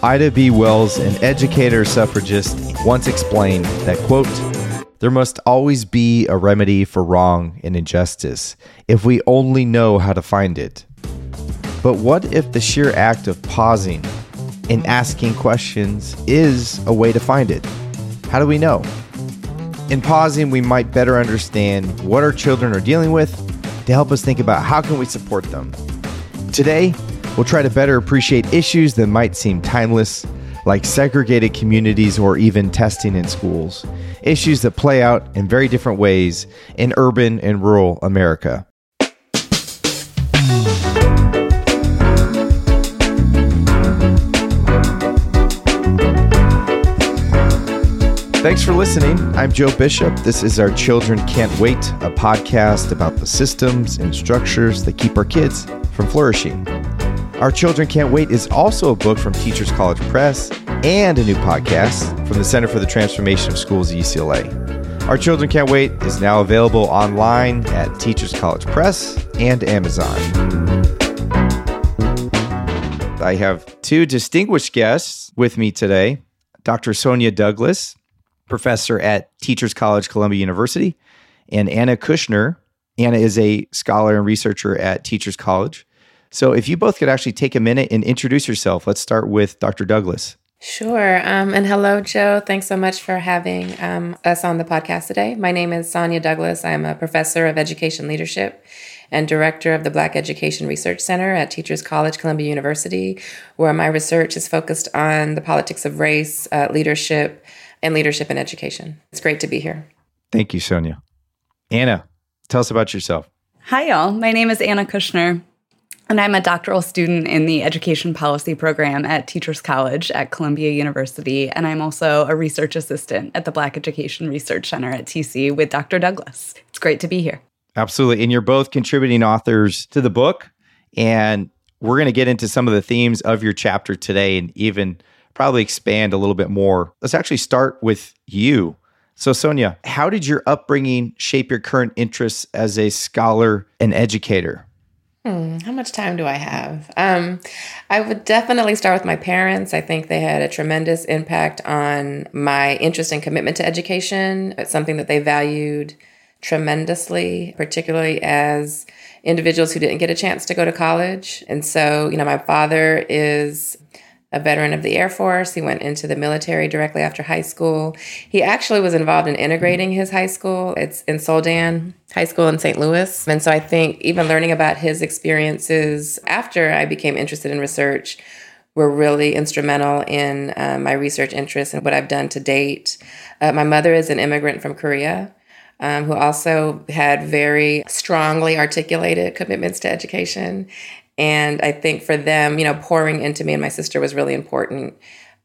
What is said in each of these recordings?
Ida B. Wells, an educator suffragist, once explained that, quote, there must always be a remedy for wrong and injustice if we only know how to find it. But what if the sheer act of pausing and asking questions is a way to find it? How do we know? In pausing, we might better understand what our children are dealing with to help us think about how can we support them. Today, We'll try to better appreciate issues that might seem timeless, like segregated communities or even testing in schools, issues that play out in very different ways in urban and rural America. Thanks for listening. I'm Joe Bishop. This is our Children Can't Wait, a podcast about the systems and structures that keep our kids from flourishing. Our Children Can't Wait is also a book from Teachers College Press and a new podcast from the Center for the Transformation of Schools at UCLA. Our Children Can't Wait is now available online at Teachers College Press and Amazon. I have two distinguished guests with me today Dr. Sonya Douglass, professor at Teachers College Columbia University, and Anna Kushner. Anna is a scholar and researcher at Teachers College. So, if you both could actually take a minute and introduce yourself, let's start with Dr. Douglass. Sure. Um, and hello, Joe. Thanks so much for having um, us on the podcast today. My name is Sonya Douglass. I'm a professor of education leadership and director of the Black Education Research Center at Teachers College, Columbia University, where my research is focused on the politics of race, uh, leadership, and leadership in education. It's great to be here. Thank you, Sonya. Anna, tell us about yourself. Hi, y'all. My name is Anna Kushner. And I'm a doctoral student in the education policy program at Teachers College at Columbia University. And I'm also a research assistant at the Black Education Research Center at TC with Dr. Douglass. It's great to be here. Absolutely. And you're both contributing authors to the book. And we're going to get into some of the themes of your chapter today and even probably expand a little bit more. Let's actually start with you. So, Sonya, how did your upbringing shape your current interests as a scholar and educator? Hmm, how much time do I have? Um, I would definitely start with my parents. I think they had a tremendous impact on my interest and commitment to education. It's something that they valued tremendously, particularly as individuals who didn't get a chance to go to college. And so, you know, my father is a veteran of the Air Force. He went into the military directly after high school. He actually was involved in integrating his high school. It's in Soldan High School in St. Louis. And so I think even learning about his experiences after I became interested in research were really instrumental in uh, my research interests and what I've done to date. Uh, my mother is an immigrant from Korea. Um, who also had very strongly articulated commitments to education and I think for them, you know, pouring into me and my sister was really important.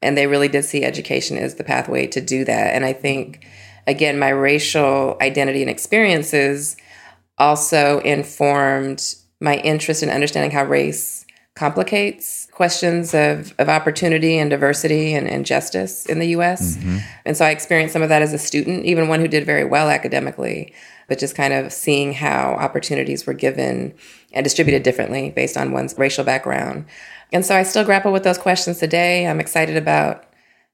And they really did see education as the pathway to do that. And I think, again, my racial identity and experiences also informed my interest in understanding how race complicates questions of, of opportunity and diversity and, and justice in the US. Mm-hmm. And so I experienced some of that as a student, even one who did very well academically, but just kind of seeing how opportunities were given and distributed differently based on one's racial background. And so I still grapple with those questions today. I'm excited about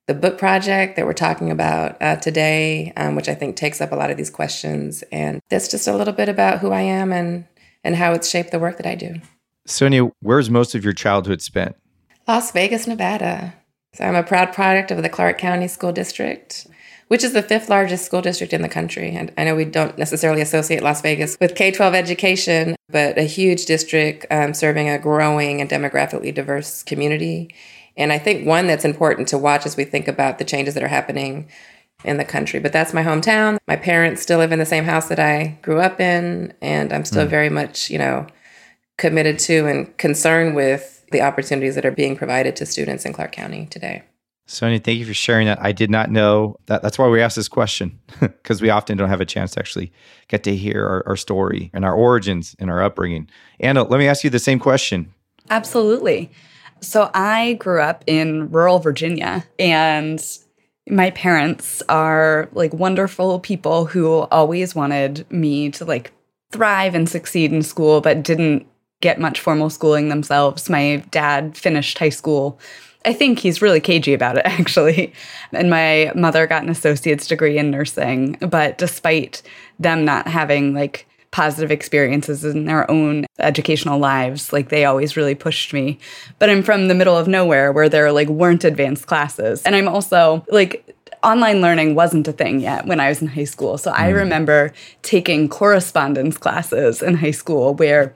the book project that we're talking about uh, today, um, which I think takes up a lot of these questions. And that's just a little bit about who I am and and how it's shaped the work that I do. Sonya, where's most of your childhood spent? Las Vegas, Nevada. So I'm a proud product of the Clark County School District which is the fifth largest school district in the country. And I know we don't necessarily associate Las Vegas with K 12 education, but a huge district um, serving a growing and demographically diverse community. And I think one that's important to watch as we think about the changes that are happening in the country. But that's my hometown. My parents still live in the same house that I grew up in, and I'm still mm. very much, you know, committed to and concerned with the opportunities that are being provided to students in Clark County today. Sonya, thank you for sharing that. I did not know that. That's why we asked this question because we often don't have a chance to actually get to hear our, our, story and our origins and our upbringing. Anna, let me ask you the same question. Absolutely. So I grew up in rural Virginia and my parents are like wonderful people who always wanted me to like thrive and succeed in school, but didn't get much formal schooling themselves. My dad finished high school. I think he's really cagey about it, actually. And my mother got an associate's degree in nursing. But despite them not having like positive experiences in their own educational lives. Like they always really pushed me. But I'm from the middle of nowhere where there like weren't advanced classes. And I'm also like online learning wasn't a thing yet when I was in high school. So I hmm. remember taking correspondence classes in high school where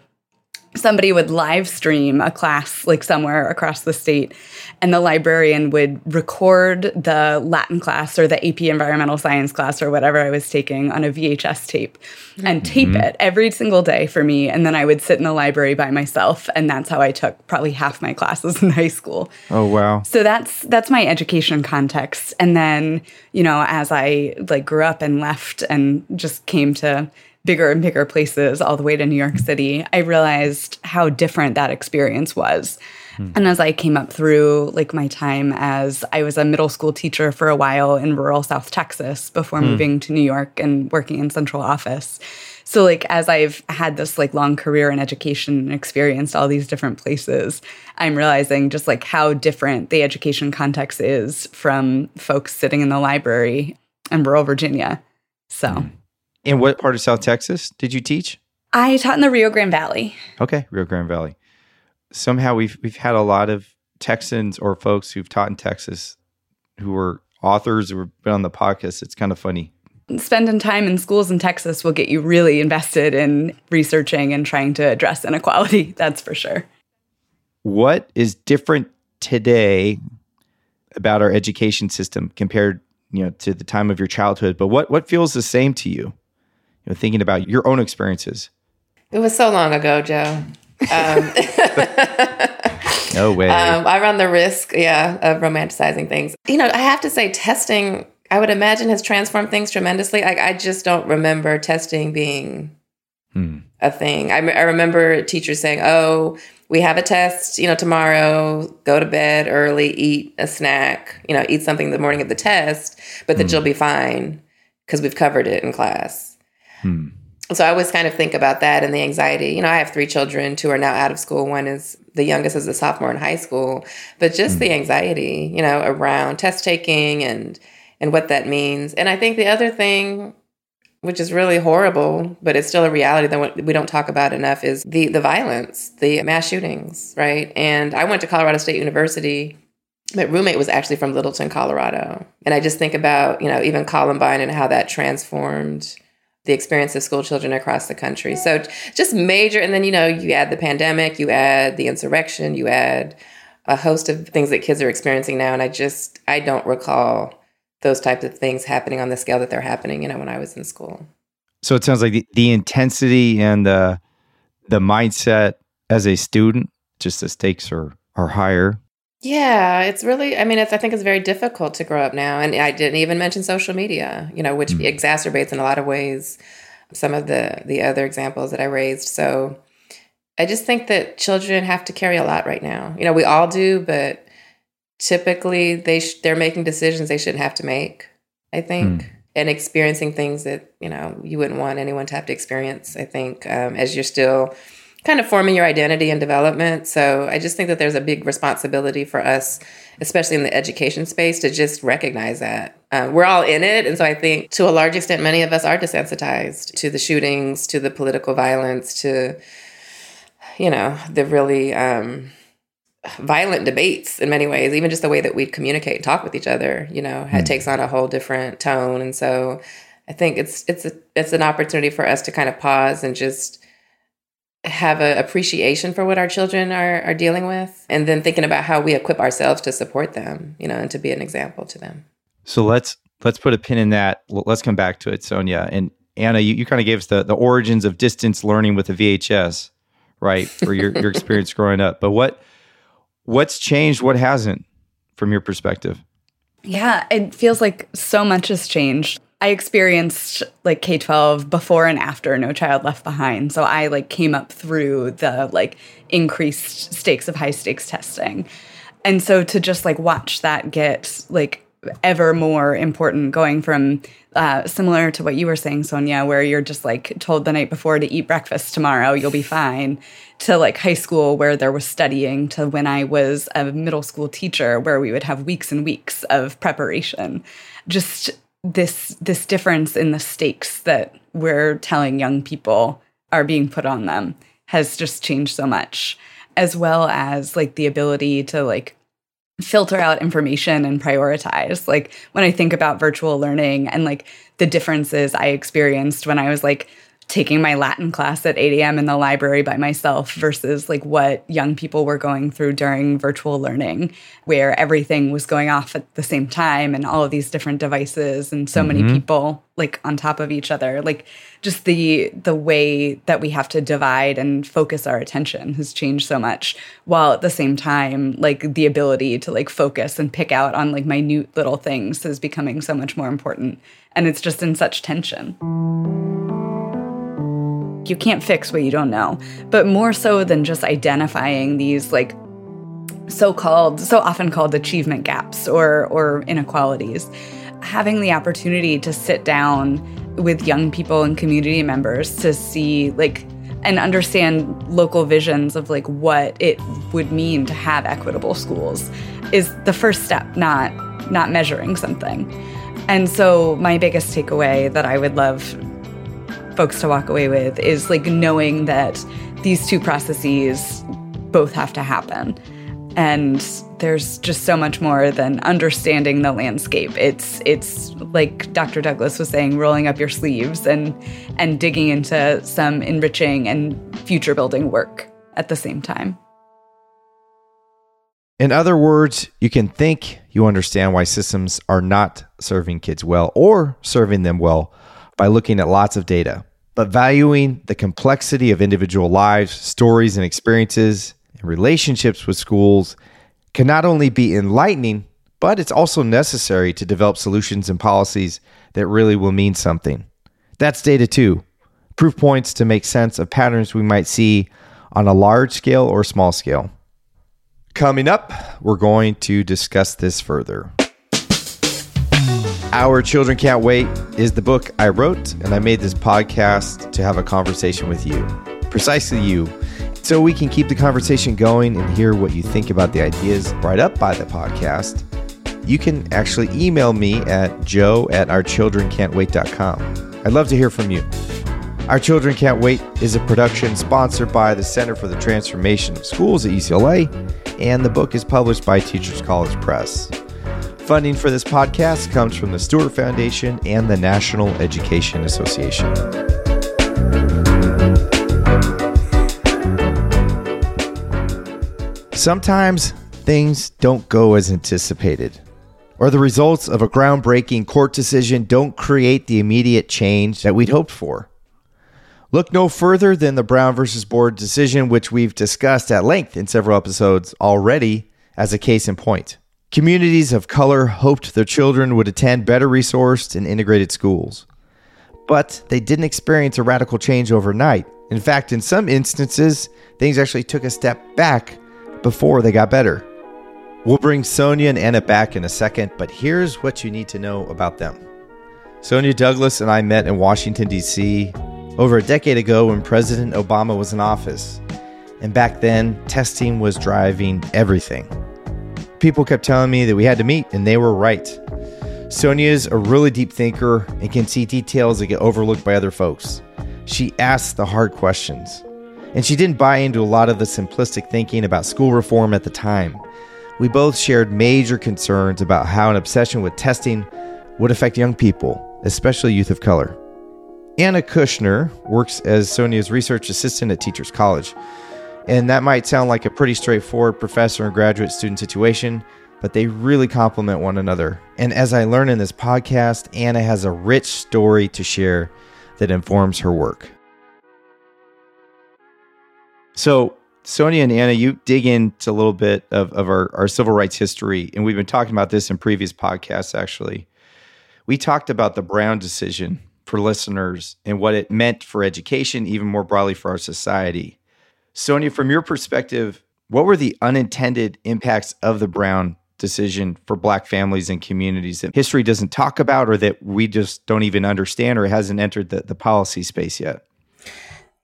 somebody would live stream a class like somewhere across the state and the librarian would record the latin class or the ap environmental science class or whatever i was taking on a vhs tape and tape mm-hmm. it every single day for me and then i would sit in the library by myself and that's how i took probably half my classes in high school. Oh wow. So that's that's my education context. And then you know as i like grew up and left and just came to bigger and bigger places all the way to New York City, I realized how different that experience was. Hmm. And as I came up through like my time as I was a middle school teacher for a while in rural South Texas before hmm. moving to New York and working in central office. So like as I've had this like long career in education and experienced all these different places, I'm realizing just like how different the education context is from folks sitting in the library in rural Virginia. So hmm. In what part of South Texas did you teach? I taught in the Rio Grande Valley. Okay, Rio Grande Valley. Somehow we've we've had a lot of Texans or folks who've taught in Texas who are authors who have been on the podcast. It's kind of funny. Spending time in schools in Texas will get you really invested in researching and trying to address inequality. That's for sure. What is different today about our education system compared, you know, to the time of your childhood? But what what feels the same to you? You know, thinking about your own experiences? It was so long ago, Joe. Um, no way. Um, I run the risk, yeah, of romanticizing things. You know, I have to say, testing, I would imagine, has transformed things tremendously. I, I just don't remember testing being hmm. a thing. I, I remember teachers saying, oh, we have a test, you know, tomorrow, go to bed early, eat a snack, you know, eat something the morning of the test, but that hmm. you'll be fine because we've covered it in class. Hmm. So I always kind of think about that and the anxiety. You know, I have three children, two are now out of school. One is the youngest is a sophomore in high school, but just the anxiety, you know, around test taking and and what that means. And I think the other thing which is really horrible, but it's still a reality that we don't talk about enough is the the violence, the mass shootings, right? And I went to Colorado State University. My roommate was actually from Littleton, Colorado. And I just think about, you know, even Columbine and how that transformed the experience of school children across the country. So just major, and then you know you add the pandemic, you add the insurrection, you add a host of things that kids are experiencing now, and I just I don't recall those types of things happening on the scale that they're happening. You know, when I was in school. So it sounds like the, the intensity and the the mindset as a student, just the stakes are are higher. Yeah, it's really, I mean, it's, I think it's very difficult to grow up now. And I didn't even mention social media, you know, which mm-hmm. exacerbates in a lot of ways some of the, the other examples that I raised. So I just think that children have to carry a lot right now. You know, we all do, but typically they sh- they're making decisions they shouldn't have to make, I think. Mm. And experiencing things that, you know, you wouldn't want anyone to have to experience, I think, um, as you're still kind of forming your identity and development. So I just think that there's a big responsibility for us, especially in the education space, to just recognize that. Uh, we're all in it. And so I think to a large extent, many of us are desensitized to the shootings, to the political violence, to, you know, the really um, violent debates in many ways. Even just the way that we communicate and talk with each other, you know, mm. it takes on a whole different tone. And so I think it's it's a, it's an opportunity for us to kind of pause and just have an appreciation for what our children are, are dealing with and then thinking about how we equip ourselves to support them you know and to be an example to them. So let's let's put a pin in that. Let's come back to it sonya. And anna you, you kind of gave us the, the origins of distance learning with the vhs right for your, your experience growing up. But what what's changed what hasn't from your perspective? Yeah it feels like so much has changed I experienced like K 12 before and after No Child Left Behind. So I like came up through the like increased stakes of high stakes testing. And so to just like watch that get like ever more important going from uh, similar to what you were saying sonya where you're just like told the night before to eat breakfast tomorrow you'll be fine to like high school where there was studying to when i was a middle school teacher where we would have weeks and weeks of preparation just this this difference in the stakes that we're telling young people are being put on them has just changed so much as well as like the ability to like filter out information and prioritize. Like when I think about virtual learning and like the differences I experienced when I was like taking my Latin class at 8 a.m. in the library by myself versus like what young people were going through during virtual learning, where everything was going off at the same time and all of these different devices and so mm-hmm. many people like on top of each other. Like just the the way that we have to divide and focus our attention has changed so much. While at the same time, like the ability to like focus and pick out on like minute little things is becoming so much more important. And it's just in such tension. You can't fix what you don't know. But more so than just identifying these like so-called so often called achievement gaps or or inequalities having the opportunity to sit down with young people and community members to see like and understand local visions of like what it would mean to have equitable schools is the first step not not measuring something and so my biggest takeaway that i would love folks to walk away with is like knowing that these two processes both have to happen. And there's just so much more than understanding the landscape. It's it's like Dr. Douglass was saying, rolling up your sleeves and and digging into some enriching and future building work at the same time. In other words, you can think you understand why systems are not serving kids well or serving them well by looking at lots of data, but valuing the complexity of individual lives, stories, and experiences and relationships with schools can not only be enlightening, but it's also necessary to develop solutions and policies that really will mean something. That's data two proof points to make sense of patterns we might see on a large scale or small scale. Coming up, we're going to discuss this further. Our Children Can't Wait is the book I wrote, and I made this podcast to have a conversation with you, precisely you, so we can keep the conversation going and hear what you think about the ideas brought up by the podcast. You can actually email me at joe at ourchildrencan'twait.com. I'd love to hear from you. Our Children Can't Wait is a production sponsored by the Center for the Transformation of Schools at UCLA, and the book is published by Teachers College Press. Funding for this podcast comes from the Stuart Foundation and the National Education Association. Sometimes things don't go as anticipated, or the results of a groundbreaking court decision don't create the immediate change that we'd hoped for. Look no further than the Brown versus Board decision, which we've discussed at length in several episodes already, as a case in point. Communities of color hoped their children would attend better resourced and integrated schools. But they didn't experience a radical change overnight. In fact, in some instances, things actually took a step back before they got better. We'll bring Sonya and Anna back in a second, but here's what you need to know about them. Sonya Douglass and I met in Washington, D.C. over a decade ago when President Obama was in office. And back then, testing was driving everything people kept telling me that we had to meet, and they were right. Sonya's a really deep thinker and can see details that get overlooked by other folks. She asks the hard questions. And she didn't buy into a lot of the simplistic thinking about school reform at the time. We both shared major concerns about how an obsession with testing would affect young people, especially youth of color. Anna Kushner works as Sonya's research assistant at Teachers College. And that might sound like a pretty straightforward professor and graduate student situation, but they really complement one another. And as I learn in this podcast, Anna has a rich story to share that informs her work. So, Sonya and Anna, you dig into a little bit of, of our, our civil rights history, and we've been talking about this in previous podcasts, actually. We talked about the Brown decision for listeners and what it meant for education, even more broadly for our society. Sonya, from your perspective, what were the unintended impacts of the Brown decision for black families and communities that history doesn't talk about or that we just don't even understand or hasn't entered the, the policy space yet?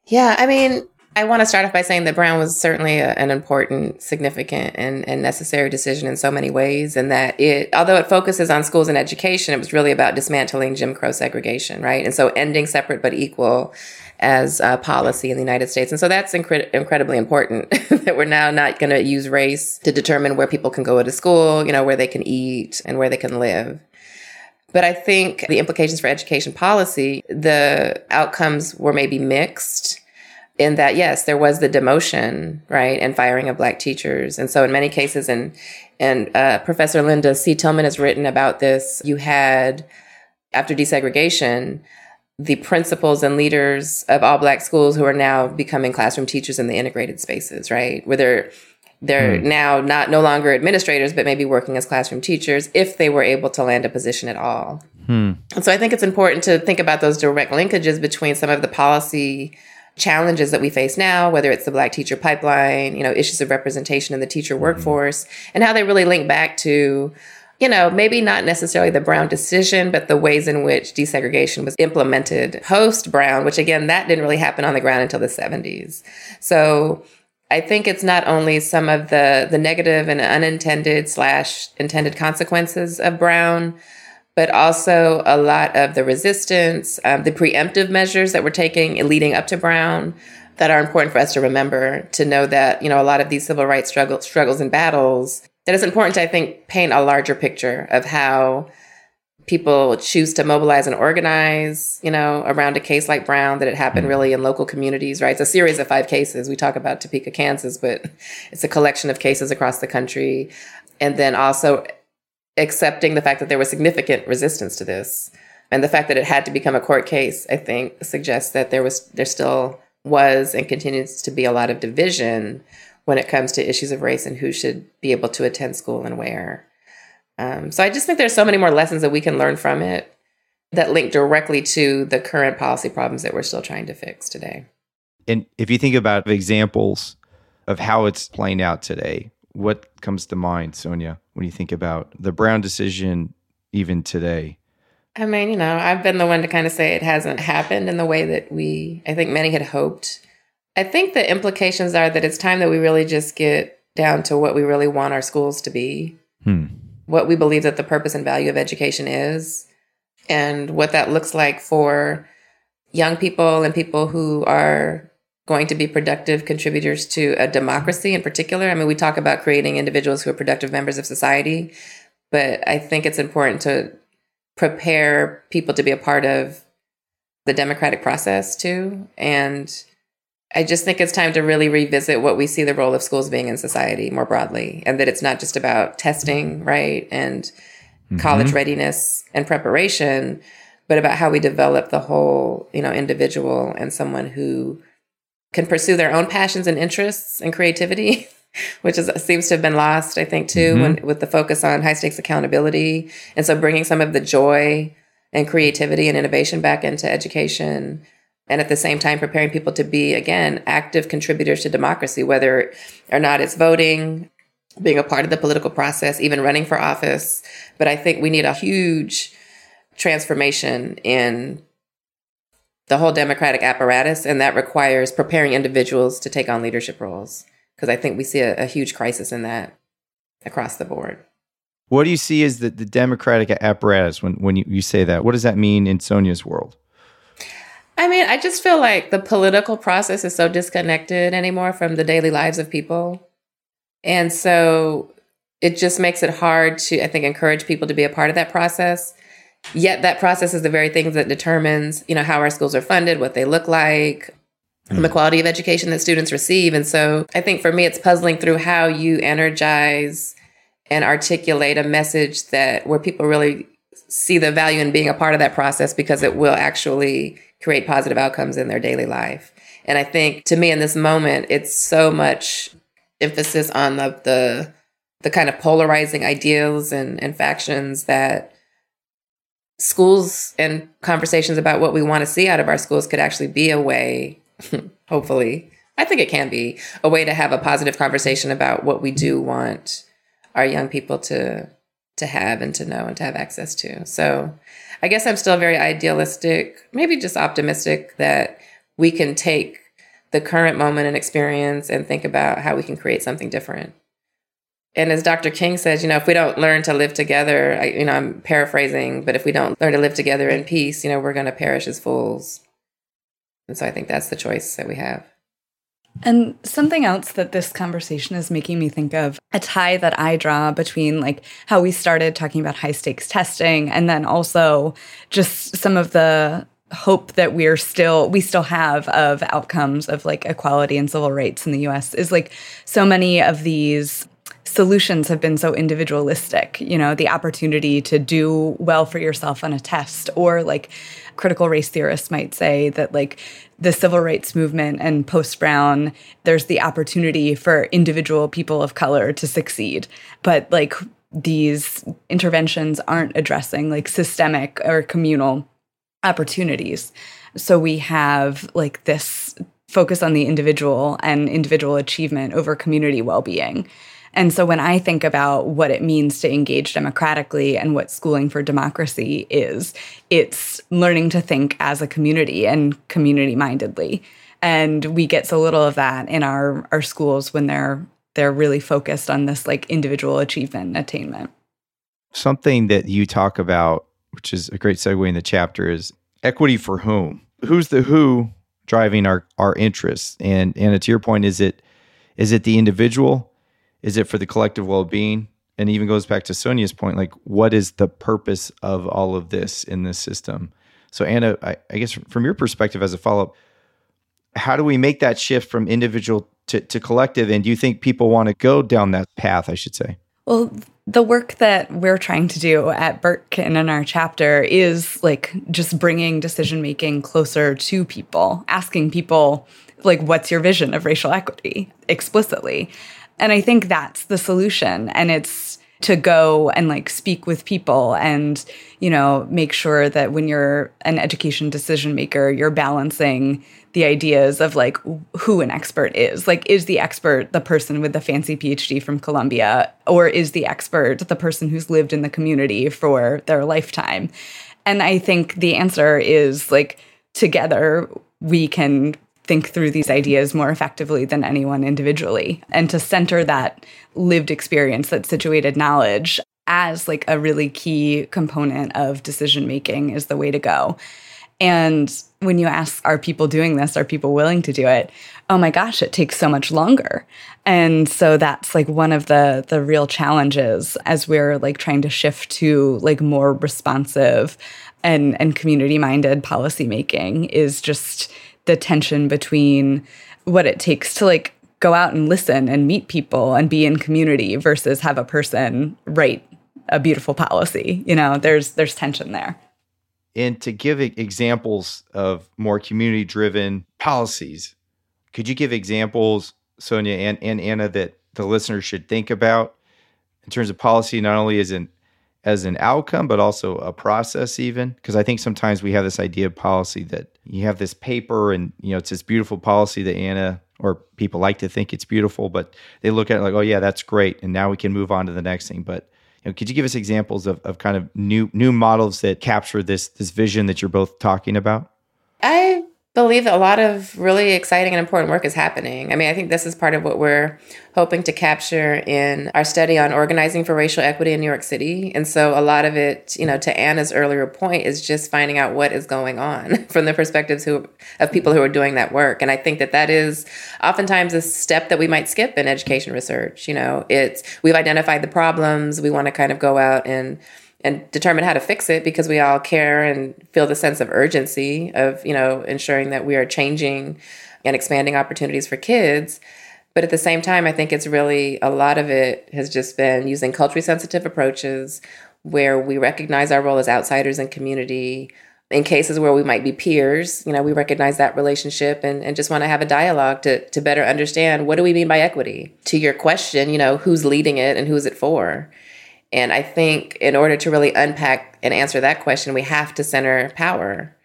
Yeah, I mean, I want to start off by saying that Brown was certainly a, an important, significant, and, and necessary decision in so many ways. And that it, although it focuses on schools and education, it was really about dismantling Jim Crow segregation, right? And so ending separate but equal as a policy in the United States. And so that's incre- incredibly important that we're now not going to use race to determine where people can go to school, you know, where they can eat and where they can live. But I think the implications for education policy, the outcomes were maybe mixed in that, yes, there was the demotion, right, and firing of black teachers. And so in many cases, and, and uh, Professor Linda C. Tillman has written about this, you had, after desegregation, the principals and leaders of all black schools who are now becoming classroom teachers in the integrated spaces, right? Where they're they're hmm. now not no longer administrators, but maybe working as classroom teachers if they were able to land a position at all. Hmm. And so I think it's important to think about those direct linkages between some of the policy challenges that we face now, whether it's the Black teacher pipeline, you know, issues of representation in the teacher hmm. workforce, and how they really link back to you know, maybe not necessarily the Brown decision, but the ways in which desegregation was implemented post Brown, which again, that didn't really happen on the ground until the 70s. So I think it's not only some of the, the negative and unintended slash intended consequences of Brown, but also a lot of the resistance, um, the preemptive measures that were taking leading up to Brown that are important for us to remember to know that, you know, a lot of these civil rights struggles, struggles and battles that it's important to, I think, paint a larger picture of how people choose to mobilize and organize, you know, around a case like Brown, that it happened mm-hmm. really in local communities, right? It's a series of five cases. We talk about Topeka, Kansas, but it's a collection of cases across the country. And then also accepting the fact that there was significant resistance to this. And the fact that it had to become a court case, I think, suggests that there was there still was and continues to be a lot of division when it comes to issues of race and who should be able to attend school and where. Um, so I just think there's so many more lessons that we can learn from it that link directly to the current policy problems that we're still trying to fix today. And if you think about examples of how it's playing out today, what comes to mind, Sonya, when you think about the Brown decision even today? I mean, you know, I've been the one to kind of say it hasn't happened in the way that we, I think many had hoped. I think the implications are that it's time that we really just get down to what we really want our schools to be, hmm. what we believe that the purpose and value of education is, and what that looks like for young people and people who are going to be productive contributors to a democracy in particular. I mean, we talk about creating individuals who are productive members of society, but I think it's important to prepare people to be a part of the democratic process too. And I just think it's time to really revisit what we see the role of schools being in society more broadly, and that it's not just about testing, right, and mm-hmm. college readiness and preparation, but about how we develop the whole, you know, individual and someone who can pursue their own passions and interests and creativity, which is seems to have been lost, I think, too, mm-hmm. when with the focus on high stakes accountability, and so bringing some of the joy and creativity and innovation back into education and at the same time preparing people to be again active contributors to democracy whether or not it's voting being a part of the political process even running for office. But i think we need a huge transformation in the whole democratic apparatus and that requires preparing individuals to take on leadership roles because i think we see a, a, huge crisis in that across the board. What do you see as the, the democratic apparatus when, when you, you say that? What does that mean in sonya's world I mean, I just feel like the political process is so disconnected anymore from the daily lives of people. And so it just makes it hard to, I think, encourage people to be a part of that process. Yet that process is the very thing that determines, you know, how our schools are funded, what they look like, mm. the quality of education that students receive. And so I think for me, it's puzzling through how you energize and articulate a message that where people really see the value in being a part of that process because it will actually create positive outcomes in their daily life. And I think to me in this moment, it's so much emphasis on the the, the kind of polarizing ideals and, and factions that schools and conversations about what we want to see out of our schools could actually be a way, hopefully. I think it can be a way to have a positive conversation about what we do want our young people to to have and to know and to have access to. So I guess I'm still very idealistic, maybe just optimistic that we can take the current moment and experience and think about how we can create something different. And as Dr. King says, you know, if we don't learn to live together, I, you know, I'm paraphrasing, but if we don't learn to live together in peace, you know, we're going to perish as fools. And so I think that's the choice that we have. And something else that this conversation is making me think of a tie that I draw between like how we started talking about high stakes testing and then also just some of the hope that we're still we still have of outcomes of like equality and civil rights in the US is like so many of these solutions have been so individualistic you know the opportunity to do well for yourself on a test or like critical race theorists might say that like the civil rights movement and post Brown, there's the opportunity for individual people of color to succeed. But like these interventions aren't addressing like systemic or communal opportunities. So we have like this focus on the individual and individual achievement over community well being. And so when I think about what it means to engage democratically and what schooling for democracy is, it's learning to think as a community and community mindedly. And we get so little of that in our, our schools when they're they're really focused on this like individual achievement and attainment. Something that you talk about, which is a great segue in the chapter, is equity for whom? Who's the who driving our our interests? And and to your point, is it is it the individual? Is it for the collective well being? And even goes back to Sonya's point, like what is the purpose of all of this in this system? So, Anna, I, I guess from your perspective as a follow up, how do we make that shift from individual to, to collective? And do you think people want to go down that path, I should say? Well, the work that we're trying to do at BERC and in our chapter is like just bringing decision making closer to people, asking people, like, what's your vision of racial equity explicitly? And I think that's the solution. And it's to go and like speak with people and, you know, make sure that when you're an education decision maker, you're balancing the ideas of like who an expert is. Like, is the expert the person with the fancy PhD from Columbia, or is the expert the person who's lived in the community for their lifetime? And I think the answer is like together we can think through these ideas more effectively than anyone individually. And to center that lived experience that situated knowledge as like a really key component of decision making is the way to go. And when you ask are people doing this? Are people willing to do it? Oh my gosh it takes so much longer. And so that's like one of the the real challenges as we're like trying to shift to like more responsive and and community minded policy making is just the tension between what it takes to like go out and listen and meet people and be in community versus have a person write a beautiful policy you know? There's there's tension there. And to give examples of more community driven policies could you give examples sonya and, and anna that the listeners should think about in terms of policy not only as an as an outcome, but also a process, even? Because I think sometimes we have this idea of policy that you have this paper and you know it's this beautiful policy that Anna or people like to think it's beautiful, but they look at it like, oh yeah, that's great, and now we can move on to the next thing. But you know, could you give us examples of, of kind of new new models that capture this this vision that you're both talking about? I believe that a lot of really exciting and important work is happening. I mean, I think this is part of what we're hoping to capture in our study on organizing for racial equity in New York City. And so a lot of it, you know, to Anna's earlier point is just finding out what is going on from the perspectives who of people who are doing that work. And I think that that is oftentimes a step that we might skip in education research, you know. It's we've identified the problems, we want to kind of go out and and determine how to fix it because we all care and feel the sense of urgency of you know ensuring that we are changing and expanding opportunities for kids. But at the same time i think it's really a lot of it has just been using culturally sensitive approaches where we recognize our role as outsiders in community in cases where we might be peers. You know we recognize that relationship and, and just want to have a dialogue to, to better understand what do we mean by equity? To your question you know who's leading it and who's it for and I think in order to really unpack and answer that question, we have to center power.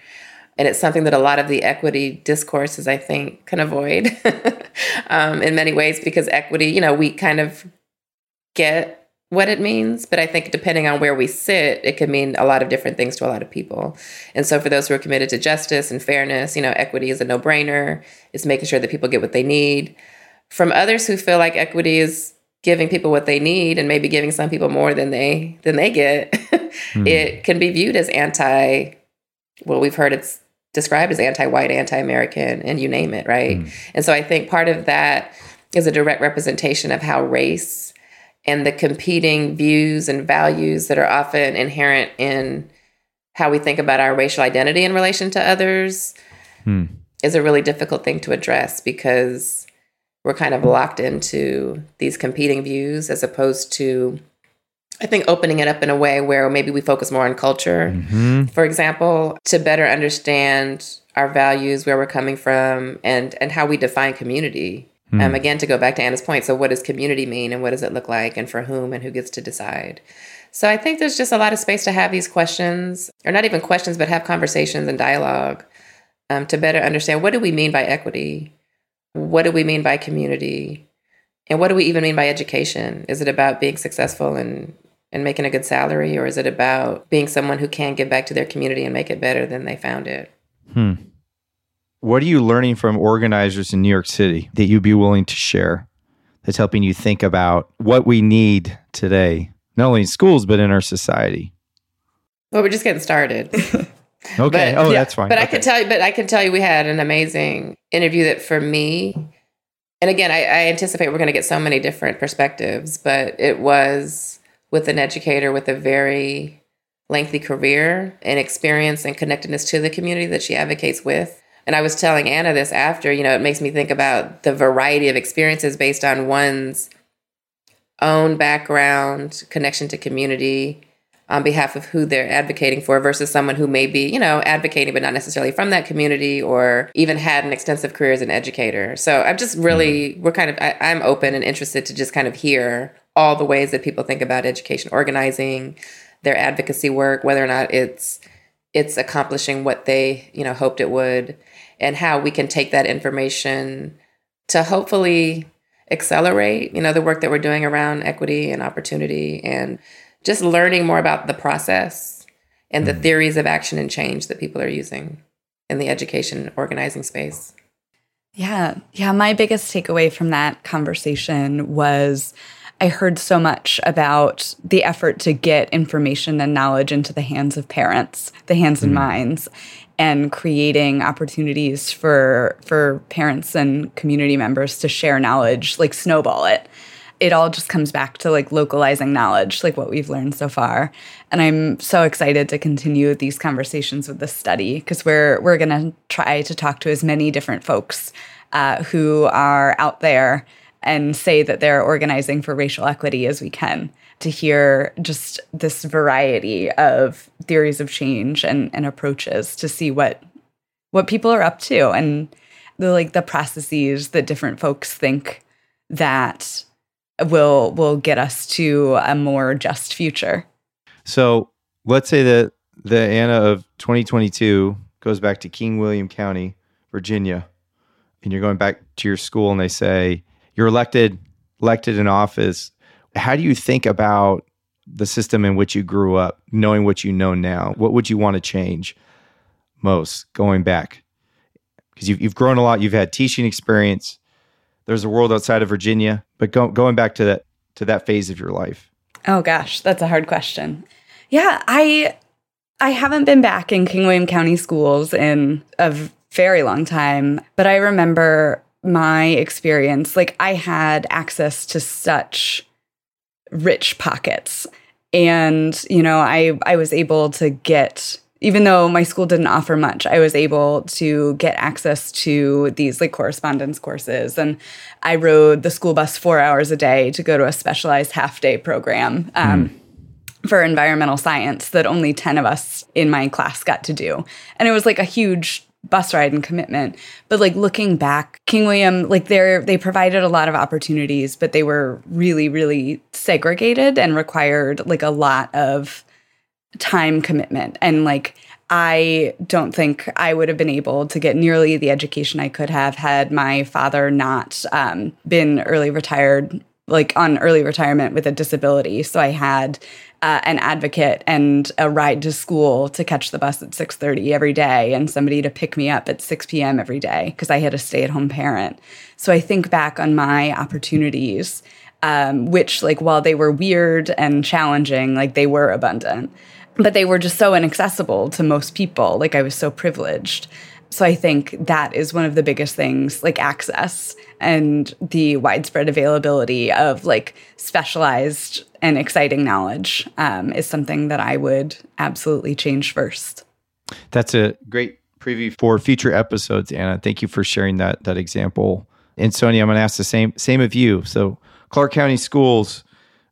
And it's something that a lot of the equity discourses, I think, can avoid um, in many ways because equity, you know, we kind of get what it means, but I think depending on where we sit, it could mean a lot of different things to a lot of people. And so for those who are committed to justice and fairness, you know, equity is a no-brainer. It's making sure that people get what they need. From others who feel like equity is giving people what they need and maybe giving some people more than they than they get, mm. it can be viewed as anti well, we've heard it's described as anti-white, anti-American, and you name it, right? Mm. And so I think part of that is a direct representation of how race and the competing views and values that are often inherent in how we think about our racial identity in relation to others hmm. is a really difficult thing to address because we're kind of locked into these competing views as opposed to I think opening it up in a way where maybe we focus more on culture, mm-hmm. for example, to better understand our values, where we're coming from, and and how we define community. Mm. Um, again, to go back to Anna's point, so what does community mean, and what does it look like, and for whom, and who gets to decide? So I think there's just a lot of space to have these questions, or not even questions, but have conversations and dialogue um, to better understand what do we mean by equity, what do we mean by community, and what do we even mean by education? Is it about being successful and and making a good salary, or is it about being someone who can give back to their community and make it better than they found it? Hmm. What are you learning from organizers in New York City that you'd be willing to share that's helping you think about what we need today, not only in schools, but in our society? Well, we're just getting started. okay. But, oh, yeah, that's fine. But okay. I can tell you, but I can tell you, we had an amazing interview that for me, and again, I, I anticipate we're going to get so many different perspectives, but it was with an educator with a very lengthy career and experience and connectedness to the community that she advocates with. And I was telling Anna this after, you know, it makes me think about the variety of experiences based on one's own background, connection to community, on behalf of who they're advocating for versus someone who may be, you know, advocating but not necessarily from that community or even had an extensive career as an educator. So I'm just really, mm-hmm. we're kind of, I, I'm open and interested to just kind of hear all the ways that people think about education organizing, their advocacy work, whether or not it's it's accomplishing what they, you know, hoped it would and how we can take that information to hopefully accelerate, you know, the work that we're doing around equity and opportunity and just learning more about the process and the mm. theories of action and change that people are using in the education organizing space. Yeah. Yeah. My biggest takeaway from that conversation was I heard so much about the effort to get information and knowledge into the hands of parents, the hands mm. and minds and creating opportunities for for parents and community members to share knowledge like snowball it it all just comes back to like localizing knowledge like what we've learned so far. And i'm so excited to continue these conversations with this study because we're we're going to try to talk to as many different folks uh, who are out there and say that they're organizing for racial equity as we can to hear just this variety of theories of change and, and approaches to see what what people are up to and the like the processes that different folks think that will will get us to a more just future. So let's say that the Anna of 2022 goes back to King William County, Virginia, and you're going back to your school and they say you're elected elected in office how do you think about the system in which you grew up, knowing what you know now? What would you want to change most going back? Because you've, you've grown a lot, you've had teaching experience. There's a world outside of Virginia, but go, going back to that to that phase of your life. Oh gosh, that's a hard question. Yeah, I I haven't been back in King William County schools in a very long time, but I remember my experience. Like I had access to such rich pockets. And, you know, I, I was able to get, even though my school didn't offer much, I was able to get access to these like correspondence courses. And I rode the school bus four hours a day to go to a specialized half day program. Um, mm for environmental science that only 10 of us in my class got to do. And it was like a huge bus ride and commitment. But like looking back, King William, like they're they provided a lot of opportunities, but they were really, really segregated and required like a lot of time commitment. And like I don't think I would have been able to get nearly the education I could have had my father not um, been early retired like on early retirement with a disability. So I had uh, an advocate and a ride to school to catch the bus at 6.30 every day and somebody to pick me up at 6 p.m. every day because I had a stay-at-home parent. So I think back on my opportunities, um, which like while they were weird and challenging, like they were abundant. But they were just so inaccessible to most people. Like I was so privileged. So I think that is one of the biggest things, like access and the widespread availability of like specialized and exciting knowledge um, is something that I would absolutely change first. That's a great preview for future episodes, Anna. Thank you for sharing that that example. And Sonya, I'm going to ask the same same of you. So Clark County Schools,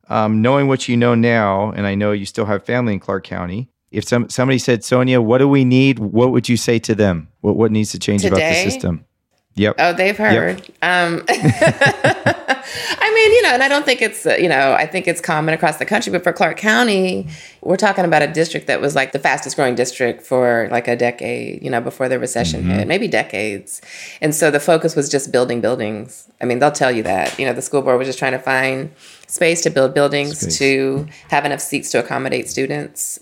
um, knowing what you know now, and I know you still have family in Clark County if some somebody said, Sonya, what do we need? What would you say to them? What what needs to change Today? about the system? Yep. Oh, they've heard. Yep. Um, mean, you know, and I don't think it's, uh, you know, I think it's common across the country, but for Clark County, we're talking about a district that was like the fastest growing district for like a decade, you know, before the recession mm-hmm. hit, maybe decades. And so the focus was just building buildings. I mean, they'll tell you that, you know, the school board was just trying to find space to build buildings space. to have enough seats to accommodate students.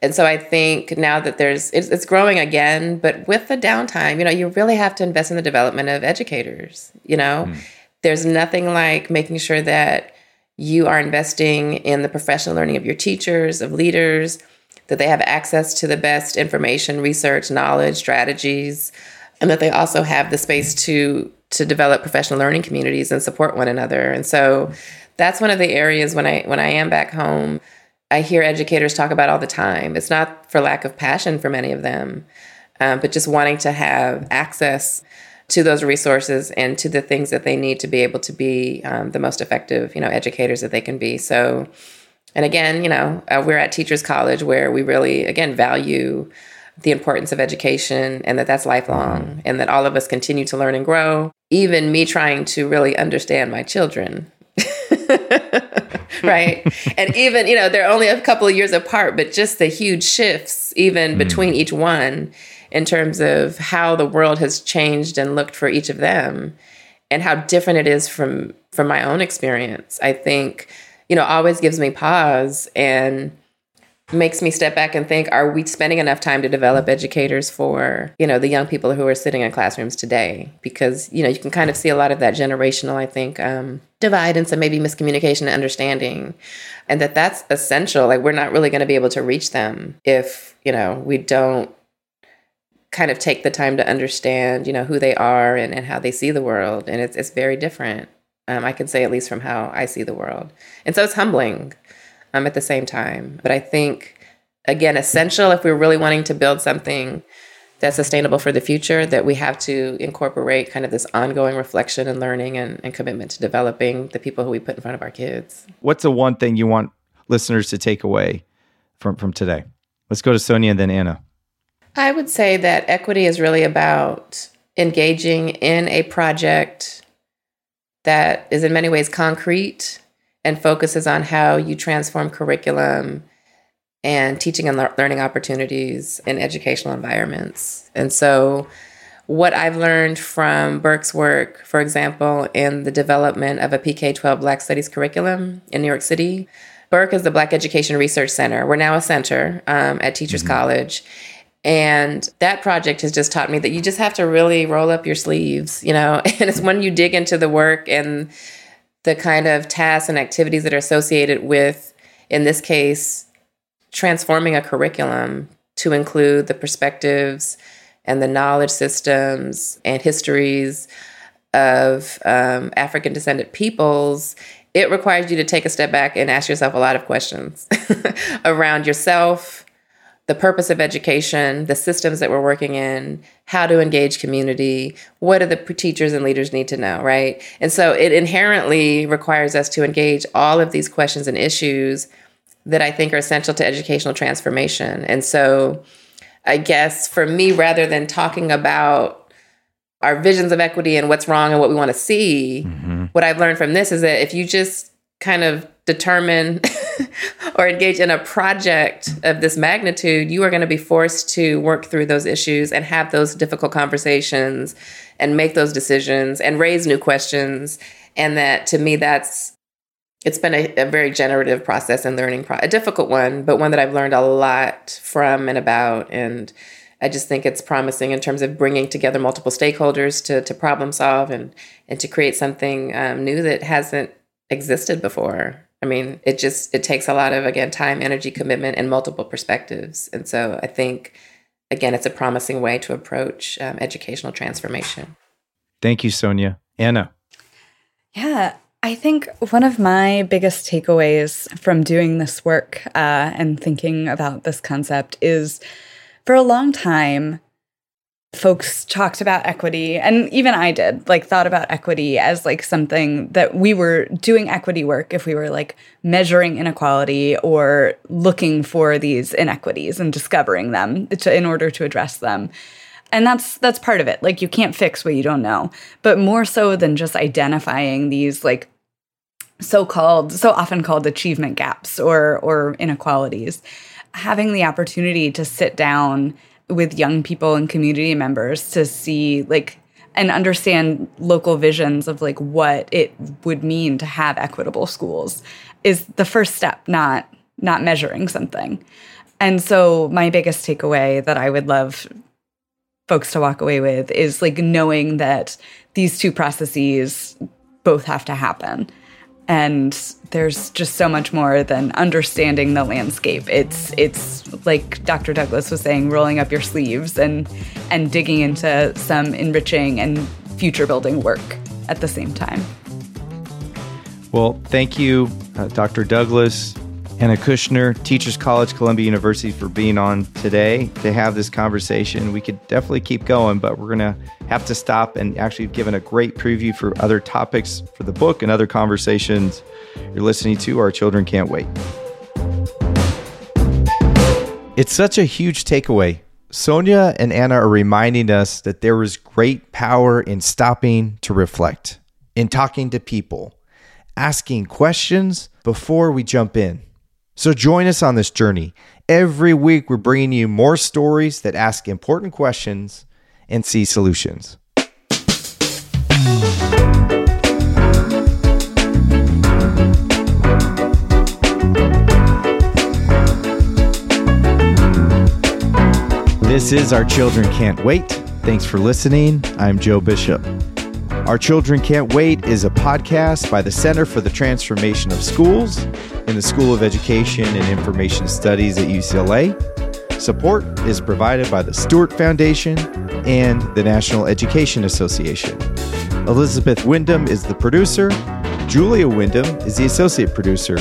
And so I think now that there's, it's, it's, growing again, but with the downtime, you know, you really have to invest in the development of educators. You know, mm. There's nothing like making sure that you are investing in the professional learning of your teachers, of leaders, that they have access to the best information, research, knowledge, strategies, and that they also have the space to to develop professional learning communities and support one another. And so that's one of the areas when I when I am back home I hear educators talk about all the time. It's not for lack of passion for many of them, um, but just wanting to have access to those resources and to the things that they need to be able to be um, the most effective, you know, educators that they can be. So, and again, you know, uh, we're at Teachers College where we really, again, value the importance of education and that that's lifelong and that all of us continue to learn and grow. Even me trying to really understand my children. right? and even, you know, they're only a couple of years apart, but just the huge shifts, even mm. between each one, in terms of how the world has changed and looked for each of them and how different it is from from my own experience. I think you know always gives me pause and makes me step back and think are we spending enough time to develop educators for you know the young people who are sitting in classrooms today? Because you know you can kind of see a lot of that generational i think um, divide and some maybe miscommunication and understanding and that that's essential. Like we're not really going to be able to reach them if you know we don't kind of take the time to understand you know who they are and, and how they see the world and it's, it's very different um, i can say at least from how i see the world and so it's humbling um, at the same time. But I think, again, essential if we're really wanting to build something that's sustainable for the future, that we have to incorporate kind of this ongoing reflection and learning and, and commitment to developing the people who we put in front of our kids. What's the one thing you want listeners to take away from, from today? Let's go to Sonya and then Anna. I would say that equity is really about engaging in a project that is in many ways concrete and focuses on how you transform curriculum and teaching and learning opportunities in educational environments. And so, what I've learned from BERC's work, for example, in the development of a PK 12 Black Studies curriculum in New York City, BERC is the Black Education Research Center. We're now a center um, at Teachers mm-hmm. College. And that project has just taught me that you just have to really roll up your sleeves, you know, and it's when you dig into the work and the kind of tasks and activities that are associated with, in this case, transforming a curriculum to include the perspectives and the knowledge systems and histories of um, African descended peoples, it requires you to take a step back and ask yourself a lot of questions around yourself, the purpose of education, the systems that we're working in, how to engage community, what do the teachers and leaders need to know, right? And so it inherently requires us to engage all of these questions and issues that I think are essential to educational transformation. And so I guess for me, rather than talking about our visions of equity and what's wrong and what we want to see, mm-hmm. what I've learned from this is that if you just kind of determine or engage in a project of this magnitude, you are going to be forced to work through those issues and have those difficult conversations and make those decisions and raise new questions. And that to me, that's it's been a, a, very generative process and learning pro- a difficult one but one that i've learned a lot from and about and i just think it's promising in terms of bringing together multiple stakeholders to, to problem solve and, and to create something um, new that hasn't existed before i mean it just it takes a lot of again time energy commitment and multiple perspectives. And so i think again it's a promising way to approach um, educational transformation. Thank you sonya. Anna. Yeah I think one of my biggest takeaways from doing this work uh, and thinking about this concept is for a long time, folks talked about equity and even i did like thought about equity as like something that we were doing equity work if we were like measuring inequality or looking for these inequities and discovering them to, in order to address them. And that's that's part of it. Like you can't fix what you don't know. But more so than just identifying these like so-called so often called achievement gaps or or inequalities having the opportunity to sit down with young people and community members to see like and understand local visions of like what it would mean to have equitable schools is the first step not not measuring something. And so my biggest takeaway that i would love folks to walk away with is like knowing that these two processes both have to happen and there's just so much more than understanding the landscape. It's it's like dr douglass was saying rolling up your sleeves and and digging into some enriching and future building work at the same time. Well thank you uh, dr douglass Anna Kushner, Teachers College, Columbia University, for being on today to have this conversation. We could definitely keep going, but we're going to have to stop and actually given a great preview for other topics for the book and other conversations you're listening to. Our children can't wait. It's such a huge takeaway. Sonya and Anna are reminding us that there is great power in stopping to reflect, in talking to people, asking questions before we jump in. So join us on this journey. Every week, we're bringing you more stories that ask important questions and see solutions. This is Our Children Can't Wait. Thanks for listening. I'm Joe Bishop. Our Children Can't Wait is a podcast by the Center for the Transformation of Schools in the School of Education and Information Studies at UCLA. Support is provided by the Stuart Foundation and the National Education Association. Elizabeth Wyndham is the producer. Julia Wyndham is the associate producer.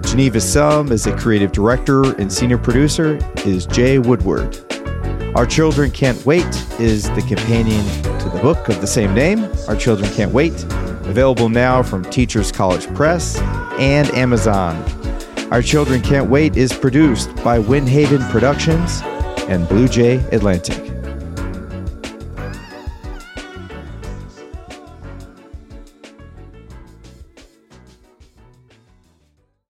Geneva Sum is the creative director, and senior producer is Jay Woodward. Our Children Can't Wait is the companion to the book of the same name, Our Children Can't Wait, available now from Teachers College Press and Amazon. Our Children Can't Wait is produced by Windhaven Productions and Blue Jay Atlantic.